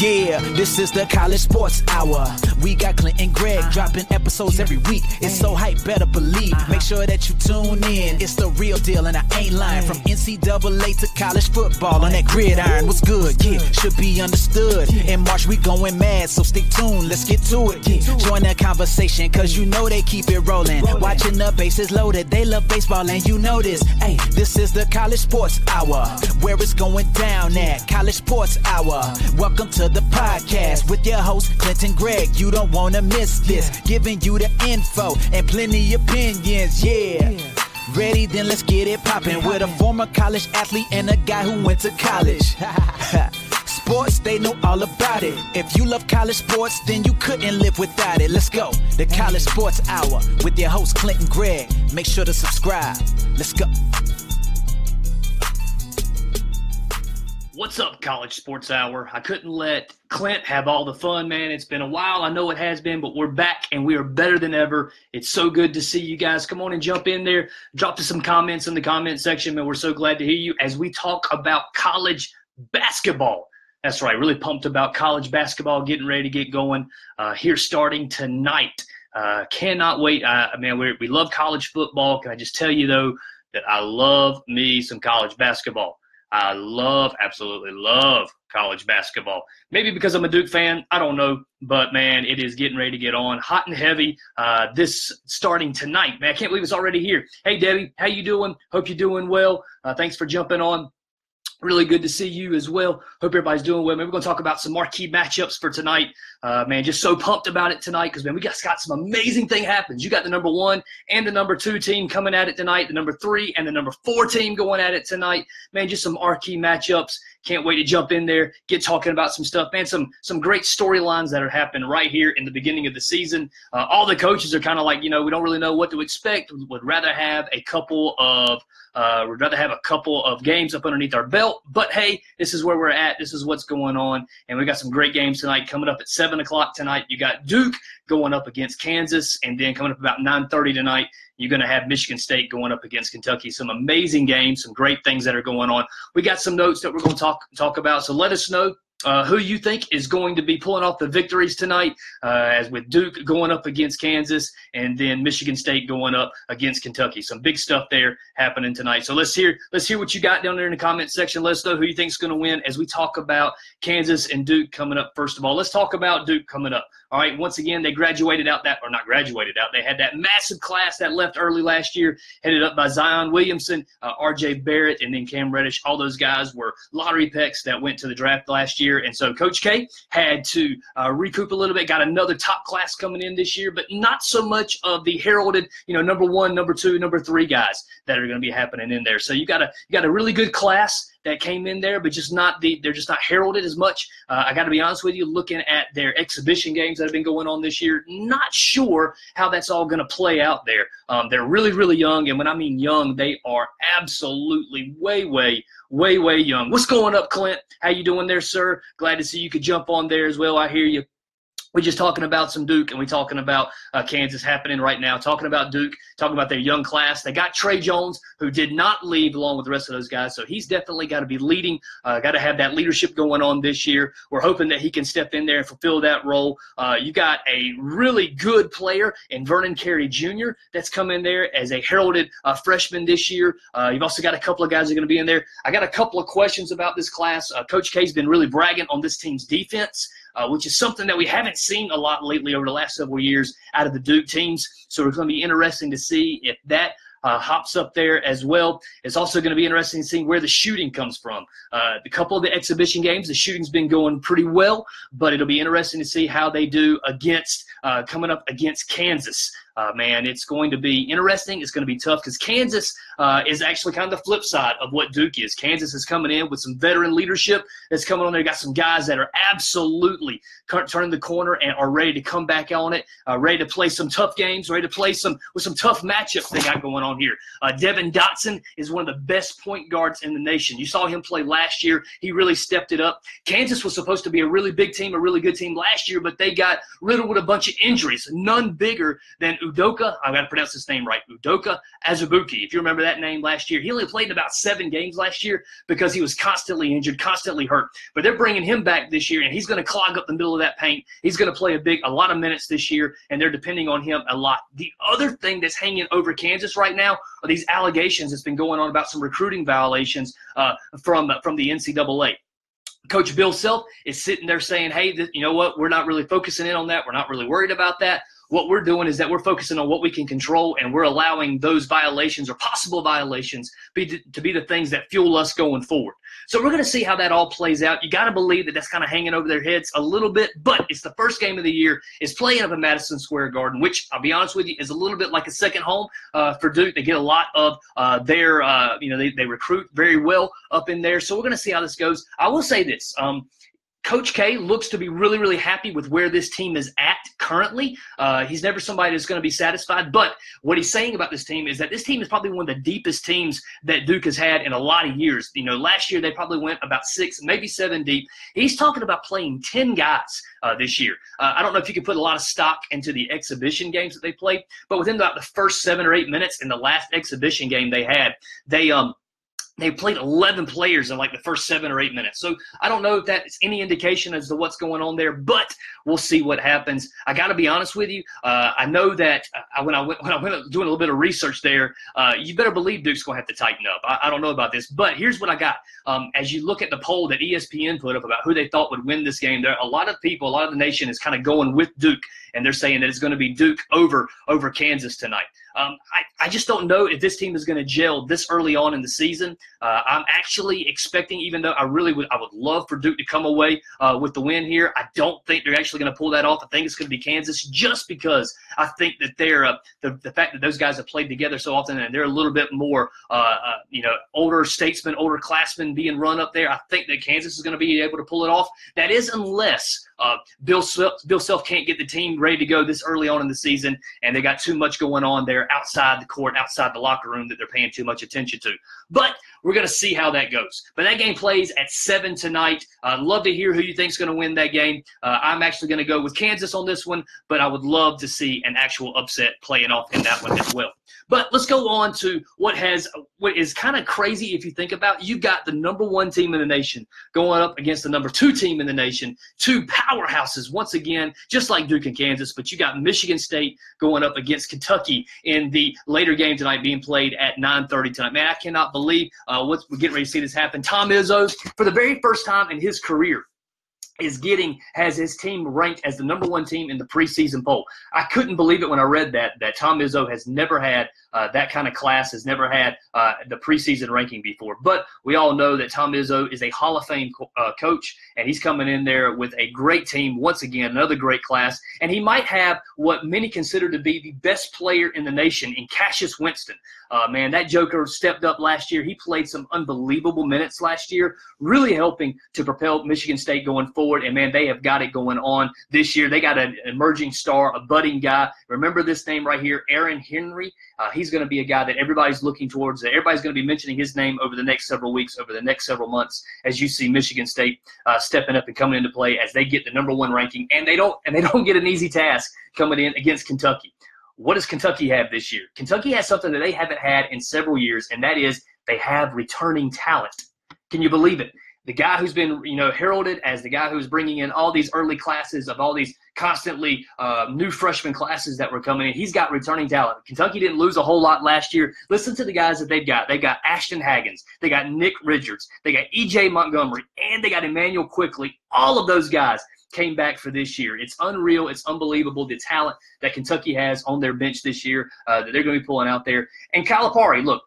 Yeah, this is the College Sports Hour. We got Clint and Greg dropping episodes every week. It's so hype, better believe. Make sure that you tune in. It's the real deal, and I ain't lying. From NCAA to college football on that gridiron. What's good? Yeah, should be understood. In March, we going mad, so stick tuned. Let's get to it. Join the conversation, cause you know they keep it rolling. Watching the bases loaded, they love baseball, and you know this. Hey, this is the College Sports Hour, where it's going down at College Sports Hour. Welcome to the podcast with your host, Clint and Greg. You don't want to miss this. Giving you the info and plenty opinions, yeah. Ready? Then let's get it poppin' with a former college athlete and a guy who went to college. sports, they know all about it. If you love college sports, then you couldn't live without it. Let's go. The College Sports Hour with your host, Clint and Greg. Make sure to subscribe. Let's go. What's up, College Sports Hour? I couldn't let Clint have all the fun, man. It's been a while. I know it has been, but we're back and we are better than ever. It's so good to see you guys. Come on and jump in there. Drop us some comments in the comment section, man. We're so glad to hear you as we talk about college basketball. That's right. Really pumped about college basketball getting ready to get going uh, here starting tonight. Uh, cannot wait. Uh, man, we we love college football. Can I just tell you, though, that I love me some college basketball. I love, absolutely love college basketball. Maybe because I'm a Duke fan, I don't know, but man, it is getting ready to get on, hot and heavy. Uh, this starting tonight, man. I can't believe it's already here. Hey, Debbie, how you doing? Hope you're doing well. Uh, thanks for jumping on. Really good to see you as well. Hope everybody's doing well. Man, we're going to talk about some marquee matchups for tonight. Uh, man, just so pumped about it tonight because man, we got got some amazing thing happens. You got the number one and the number two team coming at it tonight. The number three and the number four team going at it tonight. Man, just some marquee matchups. Can't wait to jump in there, get talking about some stuff, man. Some some great storylines that are happening right here in the beginning of the season. Uh, all the coaches are kind of like, you know, we don't really know what to expect. Would rather have a couple of uh, we'd rather have a couple of games up underneath our belt. But hey, this is where we're at. This is what's going on, and we got some great games tonight coming up at seven o'clock tonight. You got Duke going up against Kansas, and then coming up about nine thirty tonight, you're going to have Michigan State going up against Kentucky. Some amazing games, some great things that are going on. We got some notes that we're going to talk talk about. So let us know uh, who you think is going to be pulling off the victories tonight, uh, as with Duke going up against Kansas and then Michigan State going up against Kentucky. Some big stuff there happening tonight. So let's hear let's hear what you got down there in the comment section. Let us know who you think is going to win as we talk about Kansas and Duke coming up. First of all, let's talk about Duke coming up. All right, once again, they graduated out that, or not graduated out, they had that massive class that left early last year, headed up by Zion Williamson, uh, RJ Barrett, and then Cam Reddish. All those guys were lottery picks that went to the draft last year. And so Coach K had to uh, recoup a little bit, got another top class coming in this year, but not so much of the heralded, you know, number one, number two, number three guys that are going to be happening in there. So you got a, you got a really good class that came in there, but just not the they're just not heralded as much. Uh, I got to be honest with you, looking at their exhibition games that have been going on this year, not sure how that's all going to play out there. Um, they're really really young, and when I mean young, they are absolutely way way way way young. What's going up, Clint? How you doing there, sir? Glad to see you could jump on there as well. I hear you we're just talking about some Duke and we're talking about uh, Kansas happening right now. Talking about Duke, talking about their young class. They got Tre Jones, who did not leave along with the rest of those guys. So he's definitely got to be leading, uh, got to have that leadership going on this year. We're hoping that he can step in there and fulfill that role. Uh, you got a really good player in Vernon Carey Jr. that's come in there as a heralded uh, freshman this year. Uh, you've also got a couple of guys that are going to be in there. I got a couple of questions about this class. Uh, Coach K's been really bragging on this team's defense uh, which is something that we haven't seen a lot lately over the last several years out of the Duke teams. So it's going to be interesting to see if that uh, hops up there as well. It's also going to be interesting seeing where the shooting comes from. Uh, a couple of the exhibition games, the shooting's been going pretty well, but it'll be interesting to see how they do against uh, coming up against Kansas uh, man, it's going to be interesting. It's going to be tough because Kansas uh, is actually kind of the flip side of what Duke is. Kansas is coming in with some veteran leadership that's coming on there. Got some guys that are absolutely turning the corner and are ready to come back on it, uh, ready to play some tough games, ready to play some with some tough matchups they got going on here. Uh, Devon Dotson is one of the best point guards in the nation. You saw him play last year. He really stepped it up. Kansas was supposed to be a really big team, a really good team last year, but they got riddled with a bunch of injuries, none bigger than Udoka, I've got to pronounce his name right, Udoka Azubuike. If you remember that name last year, he only played in about seven games last year because he was constantly injured, constantly hurt. But they're bringing him back this year, and he's going to clog up the middle of that paint. He's going to play a big, a lot of minutes this year, and they're depending on him a lot. The other thing that's hanging over Kansas right now are these allegations that's been going on about some recruiting violations uh, from from the NCAA. Coach Bill Self is sitting there saying, "Hey, th- you know what? We're not really focusing in on that. We're not really worried about that. What we're doing is that we're focusing on what we can control, and we're allowing those violations or possible violations be to, to be the things that fuel us going forward. So we're going to see how that all plays out. You got to believe that that's kind of hanging over their heads a little bit, but it's the first game of the year. It's playing up at Madison Square Garden, which I'll be honest with you is a little bit like a second home uh, for Duke. They get a lot of uh, their, uh, you know, they, they recruit very well up in there. So we're going to see how this goes. I will say this. Um, Coach K looks to be really, really happy with where this team is at currently. Uh, he's never somebody that's going to be satisfied. But what he's saying about this team is that this team is probably one of the deepest teams that Duke has had in a lot of years. You know, last year they probably went about six, maybe seven deep. He's talking about playing 10 guys uh, this year. Uh, I don't know if you can put a lot of stock into the exhibition games that they played, but within about the first seven or eight minutes in the last exhibition game they had, they um, they played 11 players in like the first seven or eight minutes. So I don't know if that's any indication as to what's going on there, but we'll see what happens. I got to be honest with you. Uh, I know that I, uh, when I went when I went doing a little bit of research there, uh, you better believe Duke's going to have to tighten up. I, I, don't know about this, but here's what I got. Um, as you look at the poll that ESPN put up about who they thought would win this game, there a lot of people, a lot of the nation is kind of going with Duke, and they're saying that it's going to be Duke over over Kansas tonight. Um, I, I just don't know if this team is going to gel this early on in the season. Uh, I'm actually expecting, even though I really would, I would love for Duke to come away uh, with the win here. I don't think they're actually going to pull that off. I think it's going to be Kansas, just because I think that they're uh, the the fact that those guys have played together so often and they're a little bit more, uh, uh, you know, older statesmen, older classmen being run up there. I think that Kansas is going to be able to pull it off. That is unless uh, Bill Self, Bill Self can't get the team ready to go this early on in the season, and they got too much going on there outside the court, outside the locker room that they're paying too much attention to. But we're going to see how that goes. But that game plays at seven tonight. I'd love to hear who you think is going to win that game. Uh, I'm actually going to go with Kansas on this one, but I would love to see an actual upset playing off in that one as well. But let's go on to what has what is kind of crazy if you think about. It. You got the number one team in the nation going up against the number two team in the nation, two powerhouses once again, just like Duke and Kansas. But you got Michigan State going up against Kentucky in the later game tonight, being played at 9:30 tonight. Man, I cannot believe uh, what we're getting ready to see this happen. Tom Izzo, for the very first time in his career, is getting has his team ranked as the number one team in the preseason poll. I couldn't believe it when I read that that Tom Izzo has never had uh, that kind of class, has never had uh, the preseason ranking before. But we all know that Tom Izzo is a Hall of Fame co- uh, coach, and he's coming in there with a great team once again, another great class, and he might have what many consider to be the best player in the nation in Cassius Winston. Uh, man, that Joker stepped up last year. He played some unbelievable minutes last year, really helping to propel Michigan State going forward. And man, they have got it going on this year. They got an emerging star, a budding guy. Remember this name right here, Aaron Henry. Uh, he's going to be a guy that everybody's looking towards. That everybody's going to be mentioning his name over the next several weeks, over the next several months, as you see Michigan State uh, stepping up and coming into play as they get the number one ranking, and they don't and they don't get an easy task coming in against Kentucky what does Kentucky have this year? Kentucky has something that they haven't had in several years, and that is they have returning talent. Can you believe it? The guy who's been, you know, heralded as the guy who's bringing in all these early classes of all these constantly uh, new freshman classes that were coming in. He's got returning talent. Kentucky didn't lose a whole lot last year. Listen to the guys that they've got. They've got Ashton Hagans. They got Nick Richards. They got E.J. Montgomery, and they got Immanuel Quickley. All of those guys came back for this year. It's unreal. It's unbelievable the talent that Kentucky has on their bench this year uh, that they're going to be pulling out there. And Calipari, look,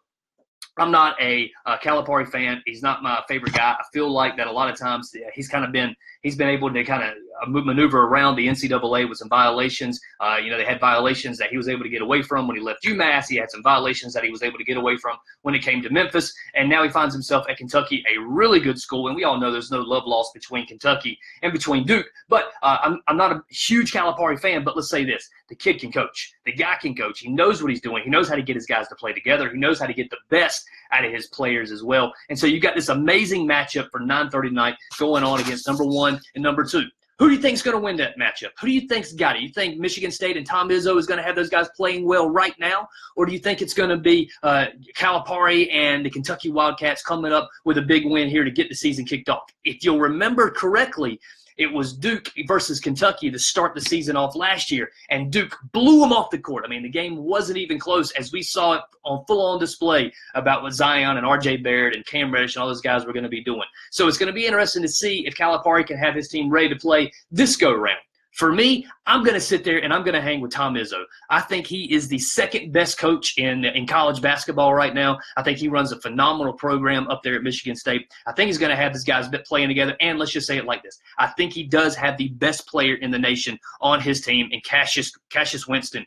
I'm not a uh, Calipari fan. He's not my favorite guy. I feel like that a lot of times he's kind of been he's been able to kind of uh, maneuver around the NCAA with some violations. Uh, you know, they had violations that he was able to get away from when he left UMass. He had some violations that he was able to get away from when it came to Memphis. And now he finds himself at Kentucky, a really good school. And we all know there's no love lost between Kentucky and between Duke. But uh, I'm, I'm not a huge Calipari fan, but let's say this the kid can coach. The guy can coach. He knows what he's doing. He knows how to get his guys to play together. He knows how to get the best out of his players as well. And so you've got this amazing matchup for 9:30 night going on against number one and number two. Who do you think's going to win that matchup? Who do you think's got it? You think Michigan State and Tom Izzo is going to have those guys playing well right now, or do you think it's going to be uh, Calipari and the Kentucky Wildcats coming up with a big win here to get the season kicked off? If you'll remember correctly, it was Duke versus Kentucky to start the season off last year, and Duke blew them off the court. I mean, the game wasn't even close as we saw it on full on display about what Zion and RJ Barrett and Cam Reddish and all those guys were going to be doing. So it's going to be interesting to see if Calipari can have his team ready to play this go round. For me, I'm going to sit there and I'm going to hang with Tom Izzo. I think he is the second best coach in in college basketball right now. I think he runs a phenomenal program up there at Michigan State. I think he's going to have his guys playing together. And let's just say it like this: I think he does have the best player in the nation on his team in Cassius Cassius Winston.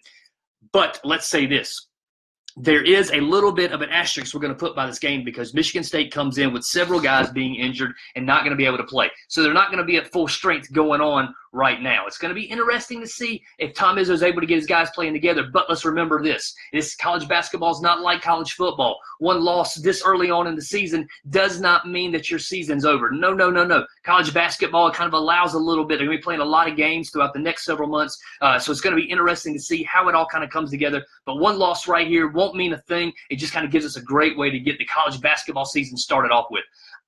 But let's say this: there is a little bit of an asterisk we're going to put by this game because Michigan State comes in with several guys being injured and not going to be able to play. So they're not going to be at full strength going on right now. It's going to be interesting to see if Tom Izzo is able to get his guys playing together. But let's remember this: this college basketball is not like college football. One loss this early on in the season does not mean that your season's over. No, no, no, no. College basketball kind of allows a little bit. They're going to be playing a lot of games throughout the next several months, uh, so it's going to be interesting to see how it all kind of comes together. But one loss right here won't mean a thing. It just kind of gives us a great way to get the college basketball season started off with.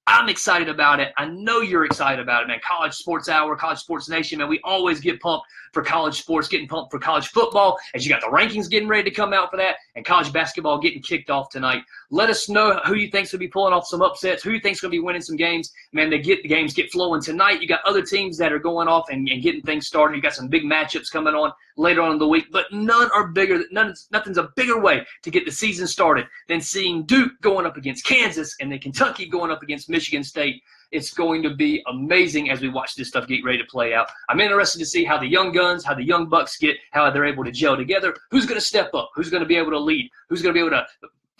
I'm excited about it. I know you're excited about it, man. College Sports Hour, College Sports Nation, man. We always get pumped for college sports, getting pumped for college football, as you got the rankings getting ready to come out for that, and college basketball getting kicked off tonight. Let us know who you think's gonna be pulling off some upsets, who you think's gonna be winning some games. Man, they get the games get flowing tonight. You got other teams that are going off and, and getting things started. You got some big matchups coming on later on in the week, but none are bigger. None, nothing's a bigger way to get the season started than seeing Duke going up against Kansas and then Kentucky going up against Michigan State. It's going to be amazing as we watch this stuff get ready to play out. I'm interested to see how the young guns, how the young bucks get, how they're able to gel together. Who's going to step up? Who's going to be able to lead? Who's going to be able to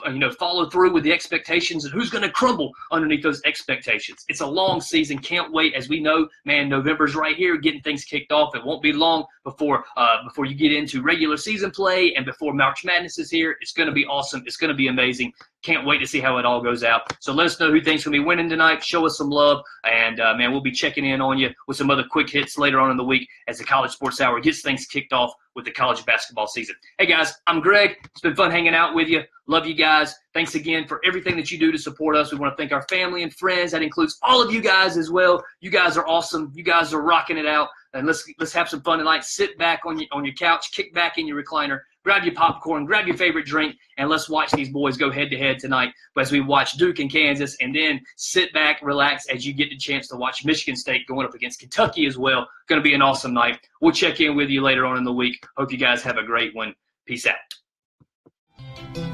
you know, follow through with the expectations and who's going to crumble underneath those expectations. It's a long season. Can't wait. As we know, man, November's right here, getting things kicked off. It won't be long before uh, before you get into regular season play and before March Madness is here. It's going to be awesome. It's going to be amazing. Can't wait to see how it all goes out. So let us know who thinks going to be winning tonight. Show us some love, and uh, man, we'll be checking in on you with some other quick hits later on in the week as the College Sports Hour gets things kicked off with the college basketball season. Hey guys, I'm Greg. It's been fun hanging out with you. Love you guys. Thanks again for everything that you do to support us. We want to thank our family and friends. That includes all of you guys as well. You guys are awesome. You guys are rocking it out. And let's let's have some fun tonight. Sit back on your on your couch, kick back in your recliner, grab your popcorn, grab your favorite drink, and let's watch these boys go head to head tonight as we watch Duke and Kansas, and then sit back, relax as you get the chance to watch Michigan State going up against Kentucky as well. Going to be an awesome night. We'll check in with you later on in the week. Hope you guys have a great one. Peace out.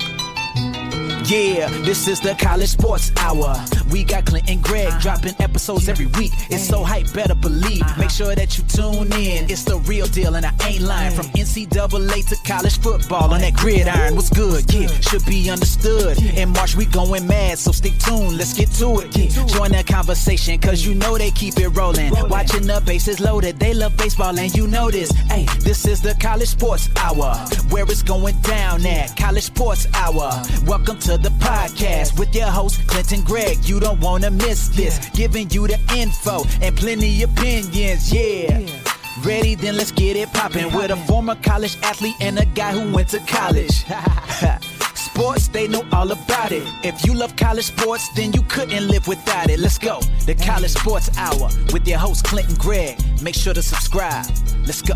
Yeah, this is the College Sports Hour. We got Clint and Greg dropping episodes every week. It's so hype, better believe. Make sure that you tune in. It's the real deal, and I ain't lying. From NCAA to college football on that gridiron. What's good? Yeah, should be understood. In March, we going mad, so stick tuned. Let's get to it. Join that conversation, cause you know they keep it rolling. Watching the bases loaded, they love baseball, and you know this. Hey, this is the College Sports Hour, where it's going down at College Sports Hour. Welcome to the podcast with your host, Clint and Greg. You don't want to miss this. Giving you the info and plenty opinions. Yeah. Ready? Then let's get it poppin' with a former college athlete and a guy who went to college. sports, they know all about it. If you love college sports, then you couldn't live without it. Let's go. The College Sports Hour with your host, Clint and Greg. Make sure to subscribe. Let's go.